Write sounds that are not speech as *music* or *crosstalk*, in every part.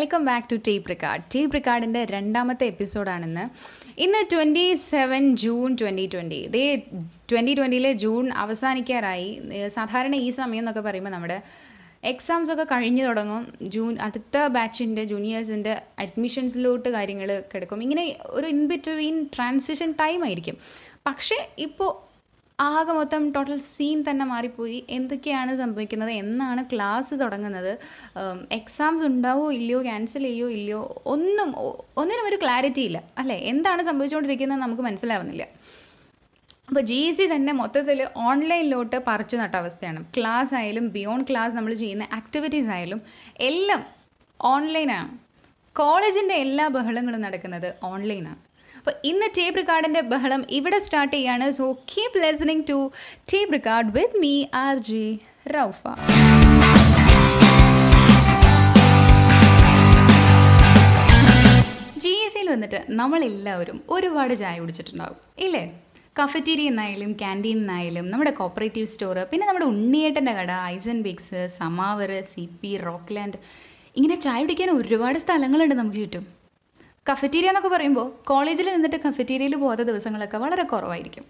Welcome back to tape record tape റിക്കാർഡിന്റെ രണ്ടാമത്തെ എപ്പിസോഡാണിന്ന് ഇന്ന് twenty seven June twenty twenty ഇതേ ട്വന്റി ട്വന്റിയിലെ ജൂൺ അവസാനിക്കാറായി. സാധാരണ ഈ സമയം എന്നൊക്കെ പറയുമ്പോൾ നമ്മുടെ എക്സാംസ് ഒക്കെ കഴിഞ്ഞു തുടങ്ങും. ജൂൺ അടുത്ത ബാച്ചിന്റെ ജൂനിയേഴ്സിന്റെ അഡ്മിഷൻസിലോട്ട് കാര്യങ്ങൾ കിടക്കും. ഇങ്ങനെ ഒരു ഇൻ ബിറ്റ്വീൻ ട്രാൻസിഷൻ ടൈം ആയിരിക്കും. പക്ഷേ ഇപ്പോൾ ആകെ മൊത്തം ടോട്ടൽ സീൻ തന്നെ മാറിപ്പോയി. എന്തൊക്കെയാണ് സംഭവിക്കുന്നത്? എന്നാണ് ക്ലാസ് തുടങ്ങുന്നത്. എക്സാംസ് ഉണ്ടാവോ ഇല്ലയോ ക്യാൻസൽ ചെയ്യോ ഇല്ലയോ ഒന്നും ഒന്നിനും ഒരു ക്ലാരിറ്റി ഇല്ല. അല്ലേ? എന്താണ് സംഭവിച്ചുകൊണ്ടിരിക്കുന്നത് നമുക്ക് മനസ്സിലാവുന്നില്ല. അപ്പോൾ ജി സി തന്നെ മൊത്തത്തിൽ ഓൺലൈനിലോട്ട് പറിച്ചു നട്ട അവസ്ഥയാണ്. ക്ലാസ് ആയാലും ബിയോണ്ട് ക്ലാസ് നമ്മൾ ചെയ്യുന്ന ആക്ടിവിറ്റീസ് ആയാലും എല്ലാം ഓൺലൈനാണ് കോളേജിന്റെ എല്ലാ ബഹളങ്ങളും നടക്കുന്നത് ഓൺലൈനാണ് അപ്പോൾ ഇന്ന് ടേപ്പ് റിക്കാർഡിന്റെ ബഹളം ഇവിടെ സ്റ്റാർട്ട് ചെയ്യാണ്. So keep listening to tape record with me R J Raufa G S സിയിൽ വന്നിട്ട് നമ്മളെല്ലാവരും ഒരുപാട് ചായ കുടിച്ചിട്ടുണ്ടാവും. ഇല്ലേ? കഫറ്റീരിയ എന്നായാലും ക്യാന്റീൻ എന്നായാലും നമ്മുടെ കോപ്പറേറ്റീവ് സ്റ്റോർ പിന്നെ നമ്മുടെ ഉണ്ണിയേട്ടന്റെ കട ഐസൻ ബിക്സ് സമാവർ സി പി റോക്ക്ലാൻഡ് ഇങ്ങനെ ചായ കുടിക്കാൻ ഒരുപാട് സ്ഥലങ്ങളുണ്ട് നമുക്ക് ചുറ്റും. കഫറ്റീരിയ എന്നൊക്കെ പറയുമ്പോൾ കോളേജിൽ നിന്നിട്ട് കഫറ്റീരിയയിൽ പോകാത്ത ദിവസങ്ങളൊക്കെ വളരെ കുറവായിരിക്കും.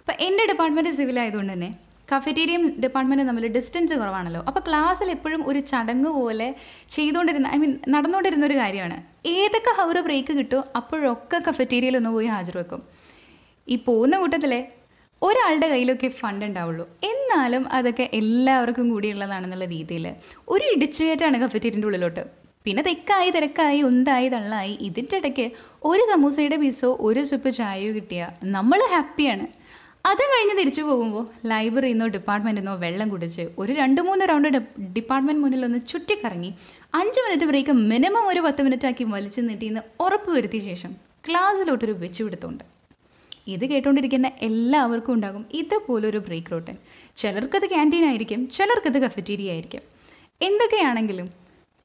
അപ്പോൾ എന്റെ ഡിപ്പാർട്ട്മെന്റ് സിവിൽ ആയതുകൊണ്ട് തന്നെ കഫറ്റീരിയയും ഡിപ്പാർട്ട്മെന്റും തമ്മിൽ ഡിസ്റ്റൻസ് കുറവാണല്ലോ. അപ്പോൾ ക്ലാസ്സിൽ എപ്പോഴും ഒരു ചടങ്ങ് പോലെ ചെയ്തുകൊണ്ടിരുന്ന ഐ മീൻ നടന്നുകൊണ്ടിരുന്ന ഒരു കാര്യമാണ്. ഏതൊക്കെ ഹവർ ബ്രേക്ക് കിട്ടുമോ അപ്പോഴൊക്കെ കഫറ്റീരിയയിൽ ഒന്ന് പോയി ഹാജർ വെക്കും. ഈ പോകുന്ന കൂട്ടത്തിൽ ഒരാളുടെ കയ്യിലൊക്കെ ഫണ്ട് ഉണ്ടാവുള്ളൂ. എന്നാലും അതൊക്കെ എല്ലാവർക്കും കൂടിയുള്ളതാണെന്നുള്ള രീതിയിൽ ഒരു ഇടിച്ചുകയറ്റാണ് കഫറ്റീരിന്റെ ഉള്ളിലോട്ട്. പിന്നെ തെക്കായി തിരക്കായി ഉണ്ടായി തള്ളായി ഇതിന്റെ ഇടയ്ക്ക് ഒരു സമൂസയുടെ പീസോ ഒരു സുപ്പ് ചായയോ കിട്ടിയ നമ്മൾ ഹാപ്പിയാണ്. അത് കഴിഞ്ഞ് തിരിച്ചു പോകുമ്പോൾ ലൈബ്രറിയിൽ നിന്നോ ഡിപ്പാർട്ട്മെന്റിൽ നിന്നോ വെള്ളം കുടിച്ച് ഒരു രണ്ട് മൂന്ന് റൗണ്ട് ഡിപ്പാർട്ട്മെന്റ് മുന്നിൽ ഒന്ന് ചുറ്റിക്കറങ്ങി അഞ്ച് മിനിറ്റ് ബ്രേക്ക് മിനിമം ഒരു പത്ത് മിനിറ്റ് ആക്കി വലിച്ചു നീട്ടിയെന്ന് ഉറപ്പ് വരുത്തിയ ശേഷം ക്ലാസ്സിലോട്ടൊരു വെച്ചുപിടുത്തമുണ്ട് ഇത് കേട്ടുകൊണ്ടിരിക്കുന്ന എല്ലാവർക്കും ഉണ്ടാകും ഇതുപോലൊരു ബ്രേക്ക് റൂട്ടൻ ചിലർക്കത് ക്യാന്റീൻ ആയിരിക്കും ചിലർക്കത് കഫറ്റീരിയ ആയിരിക്കും. എന്തൊക്കെയാണെങ്കിലും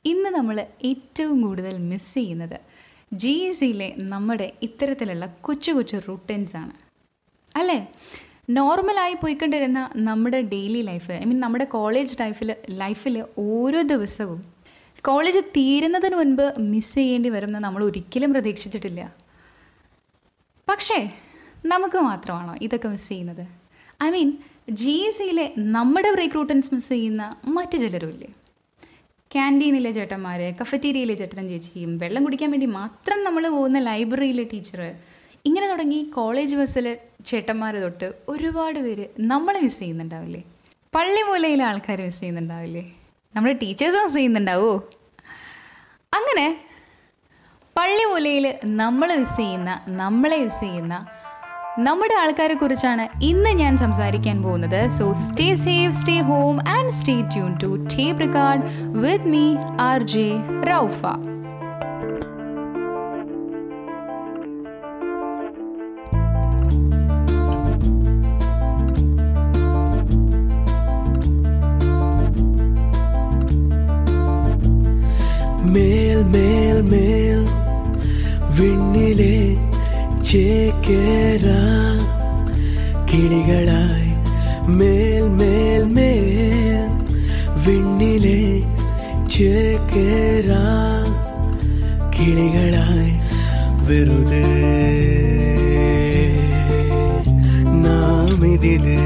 ഇന്ന് നമ്മൾ ഏറ്റവും കൂടുതൽ മിസ് ചെയ്യുന്നത് ജി എസ് സിയിലെ നമ്മുടെ ഇത്തരത്തിലുള്ള കൊച്ചു കൊച്ചു റൂട്ടൻസ് ആണ്. അല്ലേ? നോർമലായി പോയിക്കൊണ്ടിരുന്ന നമ്മുടെ ഡെയിലി ലൈഫ് ഐ മീൻ നമ്മുടെ കോളേജ് ലൈഫിൽ ലൈഫിൽ ഓരോ ദിവസവും കോളേജ് തീരുന്നതിന് മുൻപ് മിസ് ചെയ്യേണ്ടി വരുമെന്ന് നമ്മൾ ഒരിക്കലും പ്രതീക്ഷിച്ചിട്ടില്ല. പക്ഷേ നമുക്ക് മാത്രമാണോ ഇതൊക്കെ മിസ് ചെയ്യുന്നത്? ഐ മീൻ ജി എസ് സിയിലെ നമ്മുടെ ബ്രേക്ക് മിസ് ചെയ്യുന്ന മറ്റു ചിലരുമില്ലേ? ക്യാന്റീനിലെ ചേട്ടന്മാർ കഫറ്റീരിയയിലെ ചേട്ടനും ചേച്ചിയും വെള്ളം കുടിക്കാൻ വേണ്ടി മാത്രം നമ്മൾ പോകുന്ന ലൈബ്രറിയിലെ ടീച്ചർ ഇങ്ങനെ തുടങ്ങി കോളേജ് ബസ്സിലെ ചേട്ടന്മാർ തൊട്ട് ഒരുപാട് പേര് നമ്മൾ മിസ് ചെയ്യുന്നുണ്ടാവില്ലേ? പള്ളിമൂലയിലെ ആൾക്കാർ മിസ് ചെയ്യുന്നുണ്ടാവില്ലേ? നമ്മുടെ ടീച്ചേഴ്സ് മിസ് ചെയ്യുന്നുണ്ടാവോ? അങ്ങനെ പള്ളിമൂലയിൽ നമ്മൾ മിസ് ചെയ്യുന്ന നമ്മളെ മിസ് ചെയ്യുന്ന നമ്മുടെ ആൾക്കാരെ കുറിച്ചാണ് ഇന്ന് ഞാൻ സംസാരിക്കാൻ പോകുന്നത്. So stay safe stay home and stay tuned to tape record with me R J Raufa മേൽ മേൽ വിണ്ണിലെ ചേക്കേറ കിളികളായി മേൽ മേൽ മേൽ വിണ്ണിലെ ചേക്കേറ കിളികളായി വെറുതെ നാം ഇതിലേ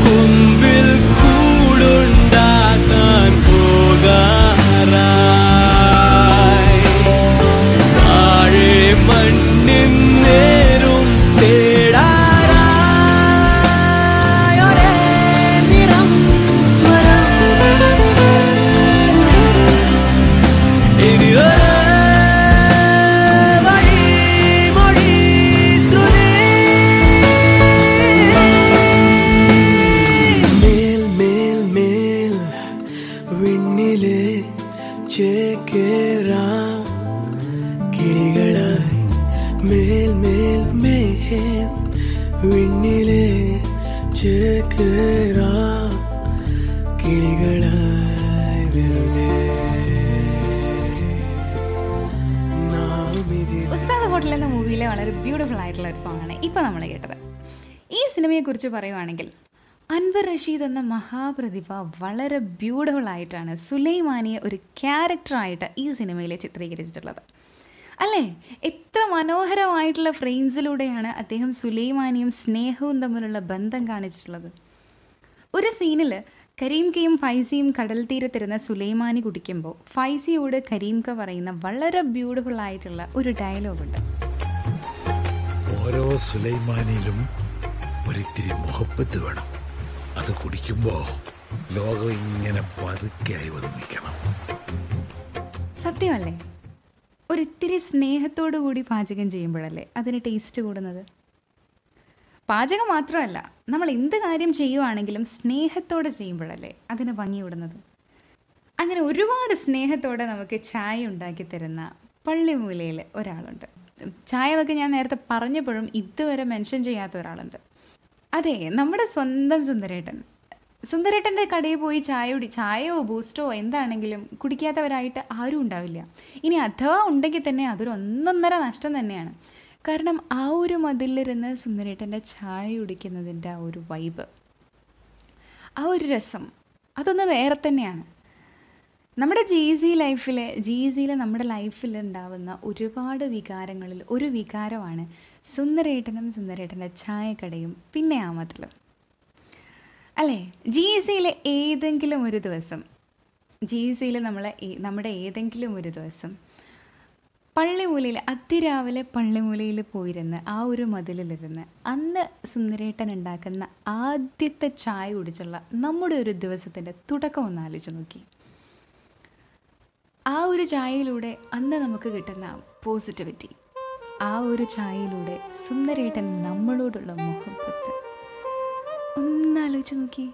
കുമ്പിൽ കൂടുണ്ടാക്കാൻ പോകാറായി മഹാപ്രതിഭ വളരെ ബ്യൂട്ടിഫുൾ ആയിട്ടാണ് സുലൈമാനിയെ ഒരു ക്യാരക്ടറായിട്ട് ഈ സിനിമയിൽ ചിത്രീകരിച്ചിട്ടുള്ളത്. അല്ലേ? എത്ര മനോഹരമായിട്ടുള്ള ഫ്രെയിംസിലൂടെയാണ് അദ്ദേഹം സുലൈമാനിയും സ്നേഹവും തമ്മിലുള്ള ബന്ധം കാണിച്ചിട്ടുള്ളത്. ഒരു സീനിൽ കരീംകയും ഫൈസിയും കടൽ തീരത്തിരുന്ന സുലൈമാനി കുടിക്കുമ്പോൾ ഫൈസിയോട് കരീംക പറയുന്ന വളരെ ബ്യൂട്ടിഫുൾ ആയിട്ടുള്ള ഒരു ഡയലോഗുണ്ട് ഓരോ സുലൈമാനിയിലും ഒരിത്തിരി മുഹബത്ത് വേണം. അത് കുടിക്കുമ്പോ ലോകം ഇങ്ങനെ പതുക്കെയായി വന്ന് നിൽക്കണം സത്യമല്ലേ? ഒരിത്തിരി സ്നേഹത്തോടു കൂടി പാചകം ചെയ്യുമ്പോഴല്ലേ അതിന് ടേസ്റ്റ് കൂടുന്നത്? പാചകം മാത്രമല്ല നമ്മൾ എന്ത് കാര്യം ചെയ്യുവാണെങ്കിലും സ്നേഹത്തോടെ ചെയ്യുമ്പോഴല്ലേ അതിന് ഭംഗി വിടുന്നത് അങ്ങനെ ഒരുപാട് സ്നേഹത്തോടെ നമുക്ക് ചായ ഉണ്ടാക്കി തരുന്ന പള്ളിമൂലയിൽ ഒരാളുണ്ട്. ചായ വെക്കെ ഞാൻ നേരത്തെ പറഞ്ഞപ്പോഴും ഇതുവരെ മെൻഷൻ ചെയ്യാത്ത ഒരാളുണ്ട്. അതെ നമ്മുടെ സ്വന്തം സുന്ദരേട്ടൻ. സുന്ദരേട്ടന്റെ കടയിൽ പോയി ചായ കുടി ചായയോ ബൂസ്റ്റോ എന്താണെങ്കിലും കുടിക്കാത്തവരായിട്ട് ആരും ഉണ്ടാവില്ല. ഇനി അഥവാ ഉണ്ടെങ്കിൽ തന്നെ അതൊരു ഒന്നൊന്നര നഷ്ടം തന്നെയാണ്. കാരണം ആ ഒരു മതിലിരുന്ന് സുന്ദരേട്ടന്റെ ചായ കുടിക്കുന്നതിന്റെ ആ ഒരു വൈബ് ആ ഒരു രസം അതൊന്ന് വേറെ തന്നെയാണ്. നമ്മുടെ ജി സി ലൈഫിൽ ജി സിയിലെ നമ്മുടെ ലൈഫിൽ ഉണ്ടാവുന്ന ഒരുപാട് വികാരങ്ങളിൽ ഒരു വികാരമാണ് സുന്ദരേട്ടനും സുന്ദരേട്ടന്റെ ചായക്കടയും പിന്നെ ആ മതിലും. അല്ലേ? ജി സിയിലെ ഏതെങ്കിലും ഒരു ദിവസം ജി സിയിൽ നമ്മളെ നമ്മുടെ ഏതെങ്കിലും ഒരു ദിവസം പള്ളിമൂലയിൽ അതിരാവിലെ പള്ളിമൂലയിൽ പോയിരുന്ന് ആ ഒരു മതിലിലിരുന്ന് അന്ന് സുന്ദരേട്ടൻ ഉണ്ടാക്കുന്ന ആദ്യത്തെ ചായ കുടിച്ചുള്ള നമ്മുടെ ഒരു ദിവസത്തിന്റെ തുടക്കം ഒന്ന് ആലോചിച്ച് നോക്കി. ആ ഒരു ചായയിലൂടെ അന്ന് നമുക്ക് കിട്ടുന്ന പോസിറ്റിവിറ്റി ആ ഒരു ചായയിലൂടെ സുന്ദരേട്ടൻ നമ്മളോടുള്ള മുഹബത്ത്. ഒന്നാലോചിച്ച് നോക്കി.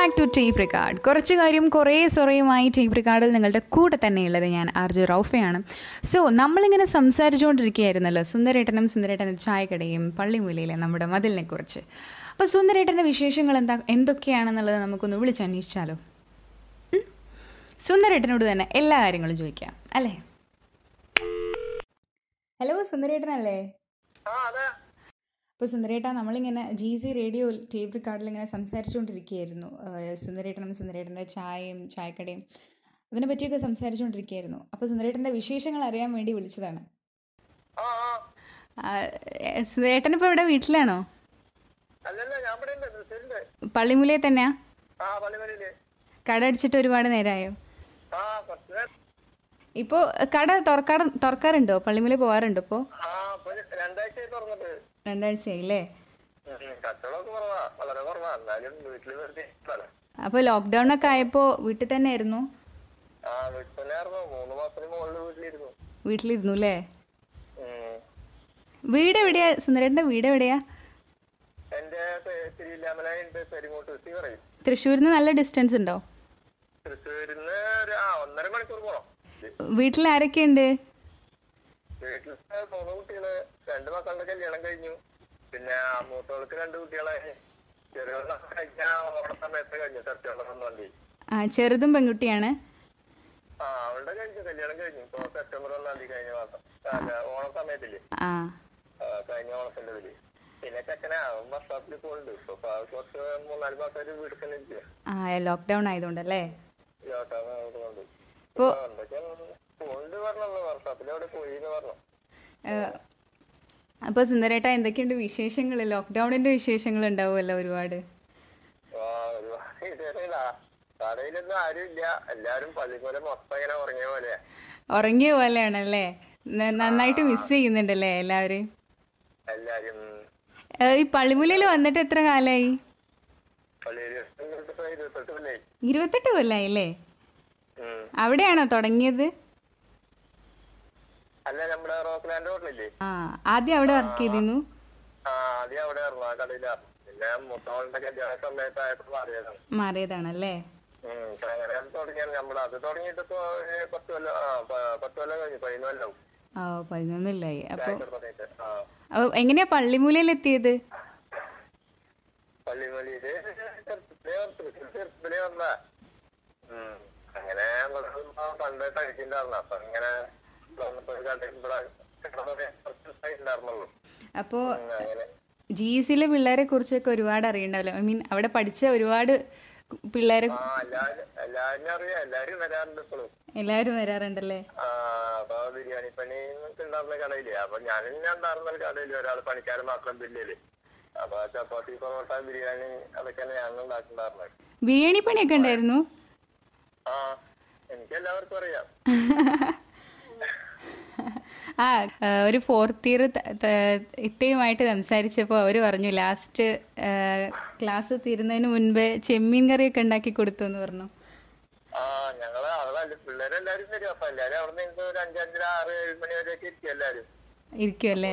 ബാക്ക് ടു ടീപ് റിക്കാർഡ് കുറച്ച് കാര്യം കുറേ സൊറയുമായി ടീപ് റിക്കാർഡിൽ നിങ്ങളുടെ കൂടെ തന്നെയുള്ളത് ഞാൻ ആർ ജെ റൗഫയാണ്. സോ നമ്മളിങ്ങനെ സംസാരിച്ചുകൊണ്ടിരിക്കുകയായിരുന്നല്ലോ സുന്ദരേട്ടനും സുന്ദരേട്ടന്റെ ചായക്കടയും പള്ളിമൂലയിലെ നമ്മുടെ മതിലിനെ കുറിച്ച് അപ്പോൾ സുന്ദരേട്ടന്റെ വിശേഷങ്ങൾ എന്താ എന്തൊക്കെയാണെന്നുള്ളത് നമുക്കൊന്ന് വിളിച്ചന്വേഷിച്ചാലോ? സുന്ദരേട്ടനോട് തന്നെ എല്ലാ കാര്യങ്ങളും ചോദിക്കാം അല്ലേ? ഹലോ സുന്ദരേട്ടനല്ലേ? അപ്പോൾ സുന്ദരേട്ട നമ്മളിങ്ങനെ ജി സി റേഡിയോ ടേപ്പ് റെക്കോർഡിൽ ഇങ്ങനെ സംസാരിച്ചുകൊണ്ടിരിക്കുകയായിരുന്നു. സുന്ദരേട്ടനും സുന്ദരേട്ടന്റെ ചായയും ചായക്കടയും അതിനെ പറ്റിയൊക്കെ സംസാരിച്ചുകൊണ്ടിരിക്കുകയായിരുന്നു. അപ്പോൾ സുന്ദരേട്ടന്റെ വിശേഷങ്ങൾ അറിയാൻ വേണ്ടി വിളിച്ചതാണ്. സുന്ദരേട്ടൻ ഇപ്പോൾ ഇവിടെ വീട്ടിലാണോ? അല്ലല്ല ഞാൻ ഇവിടെ ഉണ്ട്. ബ്രസീലിന്റെ പള്ളിമുലയിൽ തന്നെയാ? ആ പള്ളിമലയിൽ. കട അടിച്ചിട്ട് ഒരുപാട് നേരമായോ ഇപ്പോൾ കട തുറക്കാറ് തുറക്കാറുണ്ടോ? പള്ളിമുല പോകാറുണ്ടോ ഇപ്പോൾ ആ അപ്പൊ ലോക്ക്ഡൌൺ ഒക്കെ ആയപ്പോ വീട്ടിൽ തന്നെ ആയിരുന്നു വീട്ടിലിരുന്നു. അല്ലേ വീട് എവിടെയാ? സുന്ദരേട്ടന്റെ വീട് എവിടെയാ? തൃശ്ശൂരിന് നല്ല ഡിസ്റ്റൻസ് ഉണ്ടോ? വീട്ടിൽ ആരൊക്കെയുണ്ട്? രണ്ട് മക്കളുടെ കല്യാണം കഴിഞ്ഞു. പിന്നെ മൂത്തവൾക്ക് രണ്ട് കുട്ടികളായി ചെറിയ കഴിഞ്ഞ ഓണ സമയത്ത് കഴിഞ്ഞു. സെപ്റ്റംബർ ഒന്നാം തീയതി ആ ചെറുതും പെൺകുട്ടിയാണ്? ആ അവളുടെ കഴിഞ്ഞു. കല്യാണം കഴിഞ്ഞു. ഇപ്പൊ സെപ്റ്റംബർ ഒന്നാം തീയതി കഴിഞ്ഞ മാസം. അല്ല ഓണ സമയത്തില്ലേ ആ. ആ, കഴിഞ്ഞ ഓണത്തിന്റെ ഇതിൽ പിന്നെ ചെക്കനാ അവൻ വർഷാപ്പിൽ പോകുന്നുണ്ട് ഇപ്പൊ ഇപ്പൊ ആ കുറച്ച് മൂന്നാൽ മാസമായിട്ട് വീട്ടിൽ തന്നെ ഇരിക്കുക ആ ലോക്ക്ഡൗൺ ആയതുകൊണ്ടല്ലേ? കൊണ്ട് ഇപ്പൊ എന്തൊക്കെയാ? പോകുന്നുണ്ട് പറഞ്ഞല്ലോ. വർഷാപ്പിൽ അവിടെ പോയി എന്ന് പറഞ്ഞു. അപ്പോൾ സുന്ദരേട്ട എന്തൊക്കെയുണ്ട് വിശേഷങ്ങൾ ലോക്ക്ഡൌണിന്റെ വിശേഷങ്ങൾ ഉണ്ടാവുമല്ലോ ഒരുപാട്. ഉറങ്ങിയ പോലെ ഉറങ്ങിയ പോലെയാണല്ലേ? നന്നായിട്ട് മിസ് ചെയ്യുന്നുണ്ടല്ലേ എല്ലാവരും? ഈ പള്ളിമുലയിൽ വന്നിട്ട് എത്ര കാലായി? ഇരുപത്തെട്ട് കൊല്ലായില്ലേ? അവിടെയാണോ തുടങ്ങിയത്? അല്ല നമ്മുടെ റോക്ക്ലാൻഡ് ഹോട്ടലില്ലേ ആ ആദ്യം അവിടെ വർക്ക് ചെയ്തിരുന്നു. ആ ആദ്യം അവിടെ ആയിരുന്നു. ആ കടയിലായിരുന്നു പിന്നെ മുത്തോളിന്റെ കല്യാണ സമയത്തായപ്പോ മാറിയതാണ്. മാറിയതാണല്ലേ? ഉം, അങ്ങനെ തുടങ്ങിയാണ്. നമ്മൾ അത് തുടങ്ങിയിട്ട് ഇപ്പൊ ഒരു പത്ത് കൊല്ലം ആ പ- പത്ത് കൊല്ലം കഴിഞ്ഞു. പതിനൊന്ന് ഓ പതിനൊന്നില്ലായി. അപ്പൊ എങ്ങനെയാ പള്ളിമൂലയിൽ എത്തിയത്? പള്ളിമൂലയിൽ അങ്ങനെ ഇവിടെ വന്നപ്പോ പണ്ട് കഴിച്ചിട്ടുണ്ടായിരുന്നു അപ്പൊ ഇങ്ങനെ അങ്ങനെ. ജി സിയിലെ പിള്ളേരെ കുറിച്ചൊക്കെ ഒരുപാട് അറിയണ്ടാവല്ലോ? ഐ മീൻ അവിടെ പഠിച്ച ഒരുപാട് പിള്ളേരെ എല്ലാരും വരാറുണ്ടല്ലേ? അപ്പൊ ബിരിയാണി പണി ഉണ്ടായിരുന്ന അപ്പൊ ഞാൻ ഉണ്ടായിരുന്ന കടയിൽ ഒരാൾ പണിക്കാരൻ മാത്രം ബില്ലിൽ. അപ്പൊ ചപ്പാത്തി പൊറോട്ട ബിരിയാണി അതൊക്കെ ഞാൻ ഉണ്ടാക്കുന്നുണ്ടായിരുന്നത് ബിരിയാണി പണിയൊക്കെ ഉണ്ടായിരുന്നു? ആ എനിക്ക് എല്ലാവർക്കും അറിയാം. *laughs* ആ ഒരു ഫോർത്ത് ഇയർ ഇത്തയുമായിട്ട് സംസാരിച്ചപ്പോൾ അവർ പറഞ്ഞു ലാസ്റ്റ് ക്ലാസ് തീരുന്നതിന് മുൻപ് ചെമ്മീൻ കറിയൊക്കെ ഉണ്ടാക്കി കൊടുത്തു എന്ന് പറഞ്ഞു. ആ ഞങ്ങൾ അവിടെ പിള്ളേരെല്ലാരും വരും. അപ്പൊ എല്ലാരും അവിടെ നിന്ന് ഒരു അഞ്ചഞ്ചര ആറ് ഏഴ് മണി വരെയൊക്കെ ഇരിക്കും എല്ലാരും. ഇരിക്കുമല്ലേ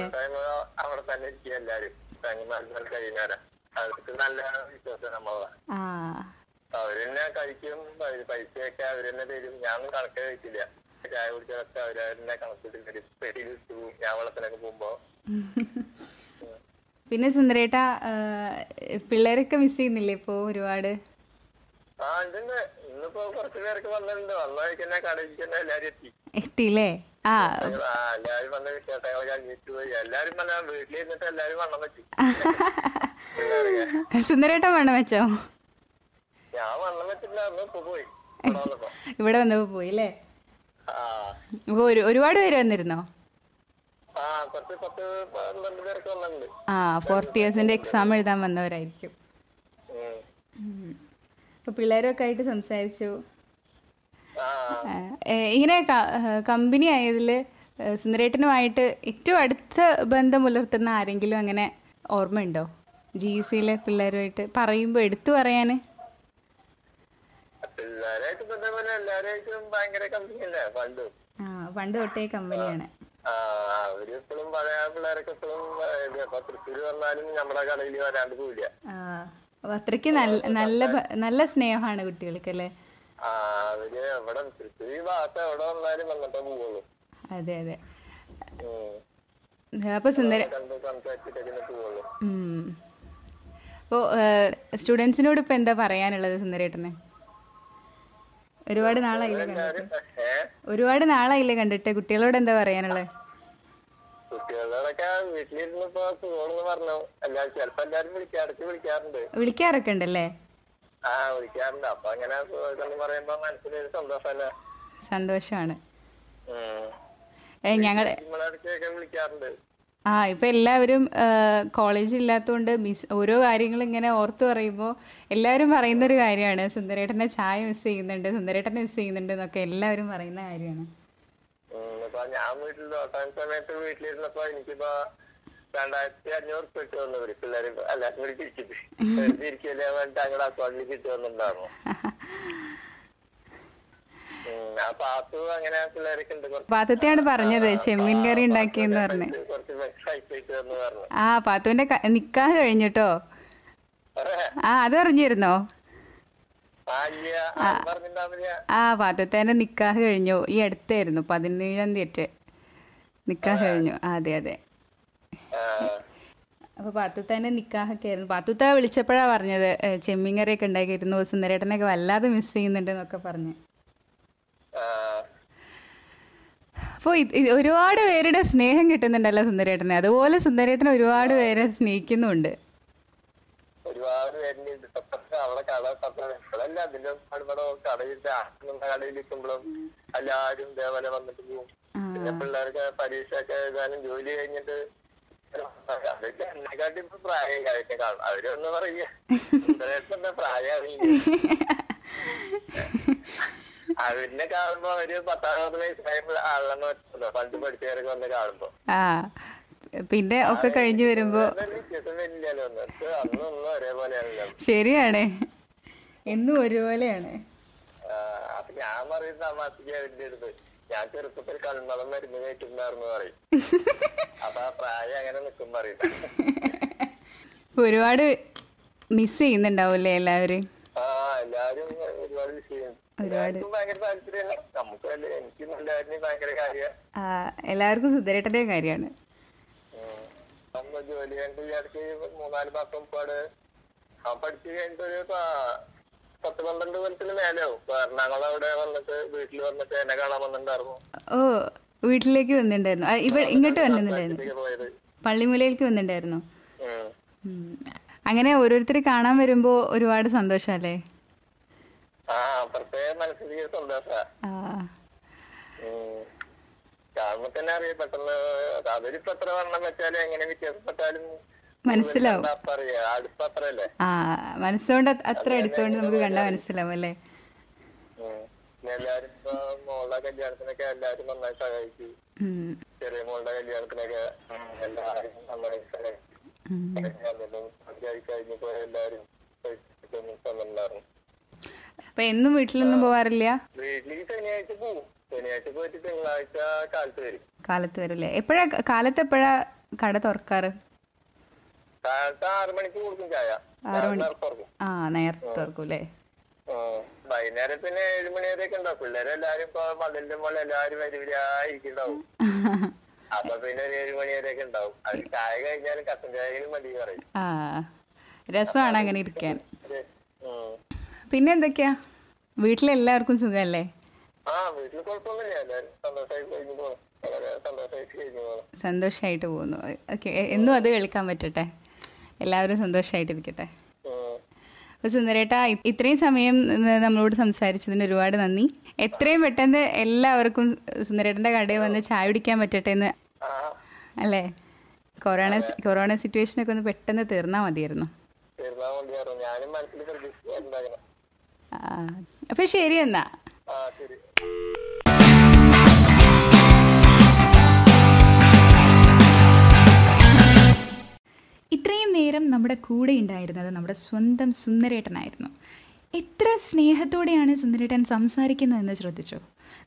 അവിടെ തന്നെ ഇരിക്കും എല്ലാരും. നല്ല കഴിയുന്നവരാ അവർക്ക് നല്ല വിശ്വാസം നമ്മളെ. ആ. അവർ തന്നെ കഴിക്കും പൈസയൊക്കെ അവർ തന്നെ തരും. ഞാൻ കണക്ക് കഴിക്കില്ല. ചായ കുടിച്ചതൊക്കെ അവരവരെ കണക്കിട്ട് ഞാൻ വെള്ളത്തിലൊക്കെ പോകുമ്പോ പിന്നെ സുന്ദരേട്ട പിള്ളേരൊക്കെ മിസ് ചെയ്യുന്നില്ലേ ഇപ്പോ ഒരുപാട്? ആ ഇതന്നെ ഇന്നിപ്പോ കുറച്ച് പേരൊക്കെ വന്നിട്ടുണ്ട്. എല്ലാരും എത്തി. എത്തിയില്ലേ? ആ. എല്ലാരും വന്ന വിശേഷങ്ങളൊക്കെ അന്വേഷിച്ചു പോയി. എല്ലാരും വന്ന എല്ലാരും വണ്ണം വെച്ചു. *laughs* സുന്ദരേട്ടൻ വേണം വെച്ചോ? ഞാൻ വണ്ണം വെച്ചിട്ടില്ല. പോയി. *laughs* ഇവിടെ വന്നപ്പോ പോയില്ലേ പോയി അല്ലേ? ഒരുപാട് പേര് വന്നിരുന്നോ? ആ ഫോർത്ത് ഇയേഴ്സിന്റെ എക്സാം എഴുതാൻ വന്നവരായിരിക്കും. ഉം. അപ്പോൾ പിള്ളേരൊക്കെ ആയിട്ട് സംസാരിച്ചു. ഇങ്ങനെ കമ്പനി ആയതിൽ സുന്ദരേട്ടനുമായിട്ട് ഏറ്റവും അടുത്ത ബന്ധം പുലർത്തുന്ന ആരെങ്കിലും അങ്ങനെ ഓർമ്മയുണ്ടോ? ജി സിയിലെ പിള്ളേരുമായിട്ട് പറയുമ്പോൾ എടുത്തു പറയാൻ പിള്ളേരായിട്ട് ഇതേപോലെ എല്ലാരായിട്ടും ഭയങ്കര കമ്പനിയല്ലേ പണ്ട്. പണ്ട് തൊട്ടേ കമ്പനിയാണ്. അത്രയ്ക്ക് അവർ ഇപ്പോഴും പഴയ പിള്ളേരൊക്കെ ഇപ്പോഴും ഇപ്പൊ തൃശ്ശൂര് വന്നാലും നമ്മുടെ കടയിൽ വരാണ്ട് പോയില്ല അത്രയ്ക്ക് നല്ല നല്ല നല്ല സ്നേഹമാണ് കുട്ടികൾക്കല്ലേ? ആ അവർ എവിടെ തൃശ്ശൂർ ഈ ഭാഗത്ത് എവിടെ വന്നാലും വന്നിട്ടേ പോവുള്ളൂ. അതെ അതെ. അപ്പൊ സുന്ദര അപ്പൊ സ്റ്റുഡൻസിനോട് ഇപ്പൊ എന്താ പറയാനുള്ളത് സുന്ദരേട്ടന്? ഒരുപാട് നാളായില്ലേ കണ്ടിട്ട്. ഒരുപാട് നാളായില്ലേ കണ്ടിട്ട്. കുട്ടികളോട് എന്താ പറയാനുള്ളത് വിളിക്കാറൊക്കെ ഉണ്ടല്ലേ സന്തോഷമാണ്. ഞങ്ങൾ ആ ഇപ്പം എല്ലാവരും കോളേജ് ഇല്ലാത്തതുകൊണ്ട് മിസ് ഓരോ കാര്യങ്ങൾ ഇങ്ങനെ ഓർത്ത് പറയുമ്പോൾ എല്ലാവരും പറയുന്ന ഒരു കാര്യമാണ്. സുന്ദരേട്ടനെ ചായ മിസ് ചെയ്യുന്നുണ്ട് സുന്ദരേട്ടനെ മിസ് ചെയ്യുന്നുണ്ട് എന്നൊക്കെ എല്ലാവരും പറയുന്ന കാര്യമാണ്. ഞാൻ വീട്ടിൽ ലോട്ടാൻ സമയത്ത് വീട്ടിലിരുന്നപ്പോ എനിക്കിപ്പോ രണ്ടായിരത്തി അഞ്ഞൂറ് ഉറുപ്പ് ഇട്ട് വന്നവര് പിള്ളേര് എല്ലാരും കൂടി തിരിച്ചിട്ട്. തിരിക്കില്ലേ വേണ്ടിട്ട് അങ്ങടെ അക്കൗണ്ടിൽ കിട്ടി വന്നിട്ടുണ്ടായിരുന്നു ഉം, ആ പാത്തു അങ്ങനെ പിള്ളേരൊക്കെ ഉണ്ട് കുറച്ച് പാത്തത്തെയാണ് പറഞ്ഞത് ചെമ്മീൻ കറി ഉണ്ടാക്കിയെന്ന് പറഞ്ഞ്. ആ പാത്തുവിന്റെ നിക്കാഹ് കഴിഞ്ഞിട്ടോ? ആ അത് അറിഞ്ഞിരുന്നോ ആ പാത്തത്തേന്റെ നിക്കാഹ് കഴിഞ്ഞു. ഈ അടുത്തായിരുന്നു പതിനേഴാം തീയതി. നിക്കാഹ് കഴിഞ്ഞു. അതെ അതെ. അപ്പൊ പാത്തുത്താന്റെ നിക്കാഹൊക്കെ ആയിരുന്നു. പാത്തുത്ത വിളിച്ചപ്പോഴാ പറഞ്ഞത് ചെമ്മീൻ കറിയൊക്കെ ഉണ്ടാക്കിയിരുന്നു സുന്ദരേട്ടനൊക്കെ വല്ലാതെ മിസ് ചെയ്യുന്നുണ്ട് എന്നൊക്കെ പറഞ്ഞു. അപ്പോൾ ഒരുപാട് പേരുടെ സ്നേഹം കിട്ടുന്നുണ്ടല്ലോ സുന്ദരേട്ടന്. അതുപോലെ സുന്ദരേട്ടൻ ഒരുപാട് പേരെ സ്നേഹിക്കുന്നുണ്ട്. ഒരുപാട് പേരുണ്ട്. തൊട്ടടുത്ത് അവിടെ കട തൊട്ടല്ല അതിന്റെ അവിടെ കടയിൽ കടയിൽ നിൽക്കുമ്പോഴും എല്ലാരും ഇതേപോലെ വന്നിട്ട് പോകും പിന്നെ പിള്ളേർക്ക് പരീക്ഷ ഒക്കെ എഴുതാനും ജോലി കഴിഞ്ഞിട്ട് അവർക്ക് എന്നെക്കാട്ടി ഇപ്പൊ പ്രായം കഴിഞ്ഞ കാണും അവരൊന്ന് പറയുക. സുന്ദരേട്ടന്റെ പ്രായം അറിയില്ല. *laughs* അവരിനെ കാണുമ്പോ ഒരു പത്താമത് വയസ്സായ ആളെന്ന് വെച്ചല്ലോ. പണ്ട് പഠിച്ചവരൊക്കെ വന്ന് കാണുമ്പോ. ആ പിന്നെ ഒക്കെ കഴിഞ്ഞു വരുമ്പോ ശരിയാണ്. എന്നും ഒരുപോലെയാണ്. അപ്പൊ ഞാൻ പറയുന്ന തമാശക്ക് അവന്റെ അടുത്ത് ഞാൻ ചെറുപ്പത്തിൽ കൺമളം മരുന്ന് കഴിച്ചിട്ടുണ്ടായിരുന്നു പറയും. അപ്പൊ ആ പ്രായം അങ്ങനെ നിൽക്കും ഒരുപാട് മിസ് ചെയ്യുന്നുണ്ടാവൂലേ എല്ലാവരും? ആ എല്ലാരും ഒരുപാട് എല്ലാവർക്കും സുന്ദരേട്ടന്റെ കാര്യമാണ്. നമ്മൾ ജോലി കഴിഞ്ഞിട്ട് വിചാരിച്ച് മൂന്നാൽ മാസം മുമ്പാട് ആ പഠിച്ചു കഴിഞ്ഞിട്ട് ഒരു പ- പത്ത് പന്ത്രണ്ട് കൊല്ലത്തിന് മേലെയാവും. എറണാകുളം അവിടെ വന്നിട്ട് വീട്ടിൽ വന്നിട്ട് എന്നെ കാണാൻ വന്നിട്ടുണ്ടായിരുന്നു. ഓ വീട്ടിലേക്ക് വന്നിട്ടുണ്ടായിരുന്നു. ഇവ ഇവിടെ ഇങ്ങോട്ട് വന്നിട്ടുണ്ടായിരുന്നു. പള്ളിമുലയിലേക്ക് വന്നിട്ടുണ്ടായിരുന്നു. അങ്ങനെ ഓരോരുത്തർ കാണാൻ വരുമ്പോ ഒരുപാട് സന്തോഷല്ലേ? പ്രത്യേക മനസ്സിലേക്ക് സന്തോഷാ ആ. കാണുമ്പോ തന്നെ അറിയാം പെട്ടെന്ന് അവരിപ്പോ എത്ര വണ്ണം വെച്ചാലും എങ്ങനെ വ്യത്യാസപ്പെട്ടാലും മനസ്സിലാവും. ആ മനസ്സുകൊണ്ട് അത്ര എടുത്തുകൊണ്ട് നമുക്ക് കണ്ടാ മനസ്സിലാവും അല്ലേ? എല്ലാരും ഇപ്പൊ മോളുടെ കല്യാണത്തിനൊക്കെ എല്ലാരും നന്നായി സഹായിച്ചു. ചെറിയ മോളുടെ കല്യാണത്തിനൊക്കെ എല്ലാരും നന്നായി സഹായിച്ചു. കഴിഞ്ഞപ്പോ എല്ലാരും തന്നിട്ടുണ്ടായിരുന്നു അപ്പൊ എന്നും വീട്ടിലൊന്നും പോവാറില്ല? വീട്ടിലേക്ക് ശനിയാഴ്ച പോകും ശനിയാഴ്ച പോയിട്ട് തിങ്കളാഴ്ച കാലത്ത് വരും. കാലത്ത് വരില്ലേ? എപ്പോഴാ കാലത്ത് എപ്പോഴാ കട തുറക്കാറ്? കാലത്ത് ആറു മണിക്ക് കൊടുക്കും ചായ. ആ നേരത്തെ തുറക്കും. അല്ലേ ഉം. വൈകുന്നേരം പിന്നെ ഏഴ് മണി വരെയൊക്കെ ഉണ്ടാവും. പിള്ളേരെ എല്ലാരും ഇപ്പൊ മതിലിന്റെ പോലെ എല്ലാരും വരിവിലായിരിക്കുണ്ടാവും അപ്പൊ പിന്നെ ഒരു ഏഴ് മണി വരെയൊക്കെ ഉണ്ടാവും. അത് ചായ കഴിഞ്ഞാലും കട്ടൻ ചായയിലും മതി പറയും. ആ രസമാണ് അങ്ങനെ ഇരിക്കാൻ. പിന്നെ എന്തൊക്കെയാ? വീട്ടിലെല്ലാവർക്കും സുഖമല്ലേ സന്തോഷമായിട്ട് സന്തോഷമായിട്ട് പോകുന്നു. ഓക്കെ എന്നും അത് കേൾക്കാൻ പറ്റട്ടെ? എല്ലാവരും സന്തോഷമായിട്ടിരിക്കട്ടെ അപ്പൊ അപ്പോൾ സുന്ദരേട്ടാ ഇത്രയും സമയം നമ്മളോട് സംസാരിച്ചതിന് ഒരുപാട് നന്ദി. എത്രയും പെട്ടെന്ന് എല്ലാവർക്കും സുന്ദരേട്ടന്റെ കടയിൽ വന്ന് ചായ കുടിക്കാൻ പറ്റട്ടെ എന്ന് അല്ലേ? കൊറോണ കൊറോണ സിറ്റുവേഷനൊക്കെ ഒന്ന് പെട്ടെന്ന് തീർന്നാൽ മതിയായിരുന്നു. തീർന്നാ മതിയായിരുന്നു. ഞാനും മനസ്സിൽ അപ്പോൾ ശരി എന്നാ. ഇത്രയും നേരം നമ്മുടെ കൂടെ ഉണ്ടായിരുന്നത് നമ്മുടെ സ്വന്തം സുന്ദരേട്ടനായിരുന്നു. എത്ര സ്നേഹത്തോടെയാണ് സുന്ദരേട്ടൻ സംസാരിക്കുന്നതെന്ന് ശ്രദ്ധിച്ചു?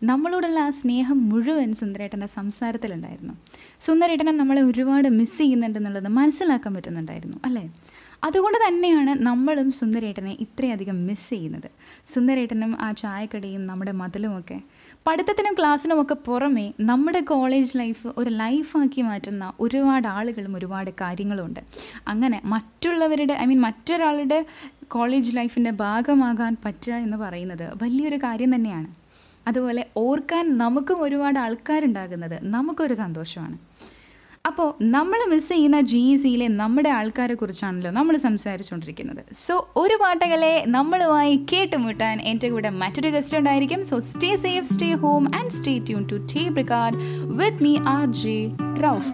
നമ്മളോടുള്ള ആ സ്നേഹം മുഴുവൻ സുന്ദരേട്ടന്റെ സംസാരത്തിലുണ്ടായിരുന്നു. സുന്ദരേട്ടനെ നമ്മളെ ഒരുപാട് മിസ് ചെയ്യുന്നുണ്ടെന്നുള്ളത് മനസ്സിലാക്കാൻ പറ്റുന്നുണ്ടായിരുന്നു അല്ലേ? അതുകൊണ്ട് തന്നെയാണ് നമ്മളും സുന്ദരേട്ടനെ ഇത്രയധികം മിസ് ചെയ്യുന്നത്. സുന്ദരേട്ടനും ആ ചായക്കടയും നമ്മുടെ മതിലുമൊക്കെ പഠിത്തത്തിനും ക്ലാസ്സിനും ഒക്കെ പുറമെ നമ്മുടെ കോളേജ് ലൈഫ് ഒരു ലൈഫാക്കി മാറ്റുന്ന ഒരുപാട് ആളുകളും ഒരുപാട് കാര്യങ്ങളുമുണ്ട് അങ്ങനെ മറ്റുള്ളവരുടെ ഐ മീൻ മറ്റൊരാളുടെ കോളേജ് ലൈഫിന്റെ ഭാഗമാകാൻ പറ്റുക എന്ന് പറയുന്നത് വലിയൊരു കാര്യം തന്നെയാണ്. അതുപോലെ ഓർക്കാൻ നമുക്കും ഒരുപാട് ആൾക്കാരുണ്ടാകുന്നത് നമുക്കൊരു സന്തോഷമാണ്. അപ്പോൾ നമ്മൾ മിസ് ചെയ്യുന്ന ജി സിയിലെ നമ്മുടെ ആൾക്കാരെ കുറിച്ചാണല്ലോ നമ്മൾ സംസാരിച്ചുകൊണ്ടിരിക്കുന്നത് സോ ഒരു പാട്ടകളെ നമ്മളുമായി കേട്ടുമുട്ടാൻ എന്റെ കൂടെ മറ്റൊരു ഗസ്റ്റ് ഉണ്ടായിരിക്കും. So stay safe stay home and stay tuned to tape record with me R J Raufa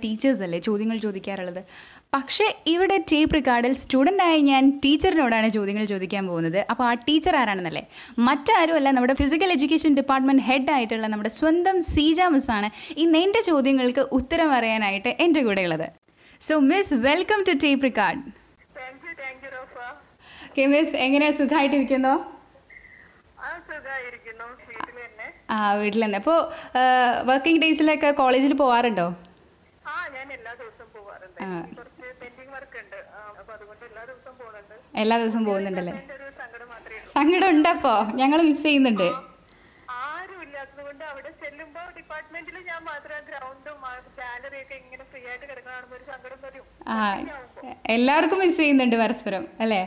സ്റ്റുഡൻസിന്റെ അടുത്ത് ടീച്ചേഴ്സ് അല്ലേ ചോദ്യങ്ങൾ ചോദിക്കാറുള്ളത്? പക്ഷേ ഇവിടെ ടേപ്പ് റിക്കാർഡിൽ സ്റ്റുഡന്റായ ഞാൻ ടീച്ചറിനോടാണ് ചോദ്യങ്ങൾ ചോദിക്കാൻ പോകുന്നത്. അപ്പോൾ ആ ടീച്ചർ ആരാണെന്നല്ലേ? മറ്റാരും അല്ല നമ്മുടെ ഫിസിക്കൽ എഡ്യൂക്കേഷൻ ഡിപ്പാർട്ട്മെന്റ് ഹെഡ് ആയിട്ടുള്ള നമ്മുടെ സ്വന്തം സീജ മിസ് ആണ് ഇന്ന് എന്റെ ചോദ്യങ്ങൾക്ക് ഉത്തരം അറിയാനായിട്ട് എന്റെ കൂടെ ഉള്ളത് so miss welcome to tape record okay miss എങ്ങനെയാ സുഖമായിട്ടിരിക്കുന്നോ? ആ വീട്ടിൽ തന്നെ. അപ്പോൾ വർക്കിംഗ് ഡേയ്സിലൊക്കെ കോളേജിൽ പോവാറുണ്ടോ ആ ഞാൻ എല്ലാ ദിവസവും പോവാറുണ്ട് ആ. എനിക്ക് കുറച്ച് പെൻഡിങ് വർക്ക് ഉണ്ട് ആ, അപ്പൊ അതുകൊണ്ട് എല്ലാ ദിവസവും പോകുന്നുണ്ടല്ലേ? സങ്കടം ഉണ്ടപ്പോ ഞങ്ങൾ മിസ് ചെയ്യുന്നുണ്ട് അവിടെ ചെല്ലുമ്പോ ഡിപ്പാർട്ട്മെന്റിൽ ഞാൻ മാത്രം ഗ്രൗണ്ടും ഗാലറി ഒക്കെ ഇങ്ങനെ ഫ്രീ ആയിട്ട് കിടക്കുന്ന ഒരു സങ്കടം വരും. ആ എല്ലാവർക്കും മിസ് ചെയ്യുന്നുണ്ട് പരസ്പരം അല്ലേ?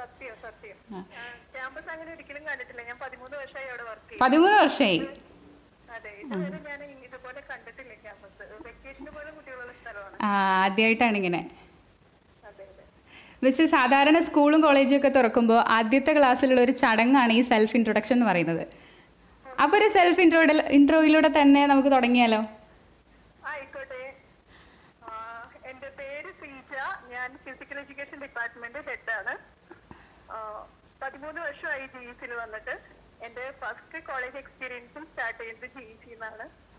സത്യം സത്യം. ക്യാമ്പസ് അങ്ങനെ ഒരിക്കലും കണ്ടിട്ടില്ല. ഞാൻ പതിമൂന്ന് വർഷമായി അവിടെ വർക്ക് ചെയ്യും പതിമൂന്ന് വർഷമായി? അതെ ഇതുവരെ ഞാൻ ഇതുപോലെ കണ്ടിട്ടില്ല ക്യാമ്പസ് വെക്കേഷന് പോലും ആദ്യമായിട്ടാണ് ഇങ്ങനെ അതെ അതെ മിസ് സാധാരണ സ്കൂളും കോളേജും ഒക്കെ തുറക്കുമ്പോൾ ആദ്യത്തെ ക്ലാസ്സിലുള്ള ഒരു ചടങ്ങാണ് ഈ സെൽഫ് ഇൻട്രൊഡക്ഷൻ എന്ന് പറയുന്നത്. അപ്പൊ ഒരു സെൽഫ് ഇൻട്രോ ഇൻട്രോയിലൂടെ തന്നെ നമുക്ക് തുടങ്ങിയാലോ? എന്റെ പേര് സീജ ഞാൻ ഫിസിക്കൽ എഡ്യൂക്കേഷൻ ഡിപ്പാർട്ട്മെന്റ് ഹെഡാണ് പതിമൂന്ന് വർഷമായി ജി സിയിൽ വന്നിട്ട് എന്റെ ഫസ്റ്റ് കോളേജ് എക്സ്പീരിയൻസും സ്റ്റാർട്ട് ചെയ്യുന്നത് G C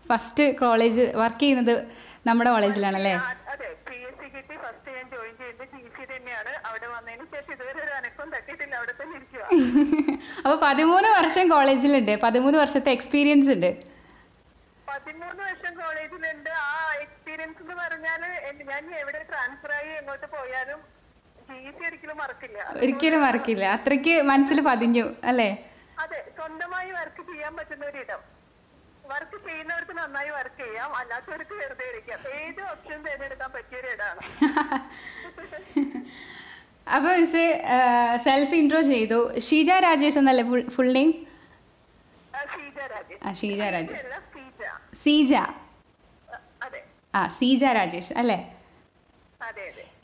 first college work ചെയ്യുന്നത് നമ്മുടെ കോളേജിലാണല്ലേ? അല്ലേ അതെ. പി എസ് സി കിട്ടി ഫസ്റ്റ് ഞാൻ ജോയിൻ സി തന്നെയാണ്. അവിടെ വന്നതിന് ശേഷം ഇതുവരെ ഒരു അനക്കം തട്ടിയിട്ടില്ല അവിടെ തന്നെ ഇരിക്കുക *laughs* അപ്പോൾ പതിമൂന്ന് വർഷം കോളേജിലുണ്ട്. പതിമൂന്ന് വർഷത്തെ എക്സ്പീരിയൻസ് ഉണ്ട്. പതിമൂന്ന് വർഷം കോളേജിലുണ്ട്. ആ എക്സ്പീരിയൻസ് എന്ന് പറഞ്ഞാൽ ഞാൻ എവിടെ ട്രാൻസ്ഫർ ആയി എങ്ങോട്ട് പോയാലും മറക്കില്ല. ഒരിക്കലും മറക്കില്ല. അത്രയ്ക്ക് മനസ്സിൽ പതിഞ്ഞു അല്ലേ? അതെ. സ്വന്തമായി വർക്ക് ചെയ്യാൻ പറ്റുന്ന ഒരിടം. വർക്ക് ചെയ്യുന്നവർക്ക് നന്നായി വർക്ക് ചെയ്യാം. അല്ലാത്തവർക്ക് വെറുതെ ഇരിക്കാം. ഏത് ഓപ്ഷൻ തിരഞ്ഞെടുക്കാൻ പറ്റിയൊരു ഇടാണ് *laughs* അപ്പോൾ മിസ് സെൽഫ് ഇൻട്രോ ചെയ്തു. ഷീജ രാജേഷ് എന്നല്ലേ ഫുൾ നെയിം ഷീജ രാജേഷ്. ആ ഷീജ രാജേഷ്. അല്ല, ഷീജ. സീജ ആ സീജ രാജേഷ് അല്ലേ?